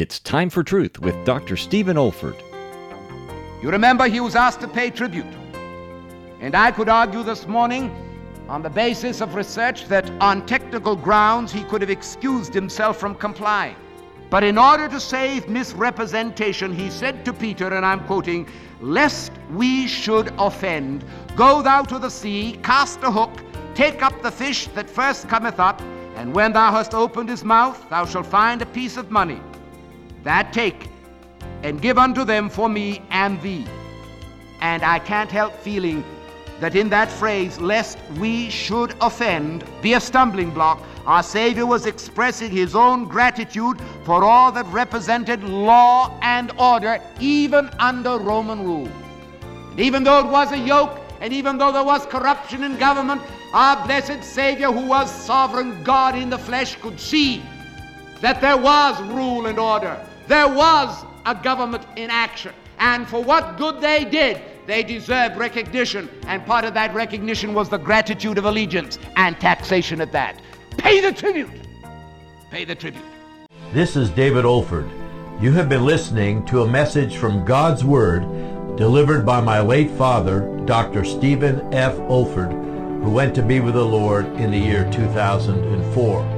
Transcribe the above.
It's Time for Truth with Dr. Stephen Olford. You remember he was asked to pay tribute. And I could argue this morning, on the basis of research, that on technical grounds he could have excused himself from complying. But in order to save misrepresentation, he said to Peter, and I'm quoting, Lest we should offend, go thou to the sea, cast a hook, take up the fish that first cometh up, and when thou hast opened his mouth, thou shalt find a piece of money. That take, and give unto them for me and thee. And I can't help feeling that in that phrase, lest we should offend, be a stumbling block, our Savior was expressing his own gratitude for all that represented law and order, even under Roman rule. And even though it was a yoke, and even though there was corruption in government, our blessed Savior, who was sovereign God in the flesh, could see that there was rule and order. There was a government in action. And for what good they did, they deserve recognition. And part of that recognition was the gratitude of allegiance and taxation at that. Pay the tribute. Pay the tribute. This is David Olford. You have been listening to a message from God's Word delivered by my late father, Dr. Stephen F. Olford, who went to be with the Lord in the year 2004.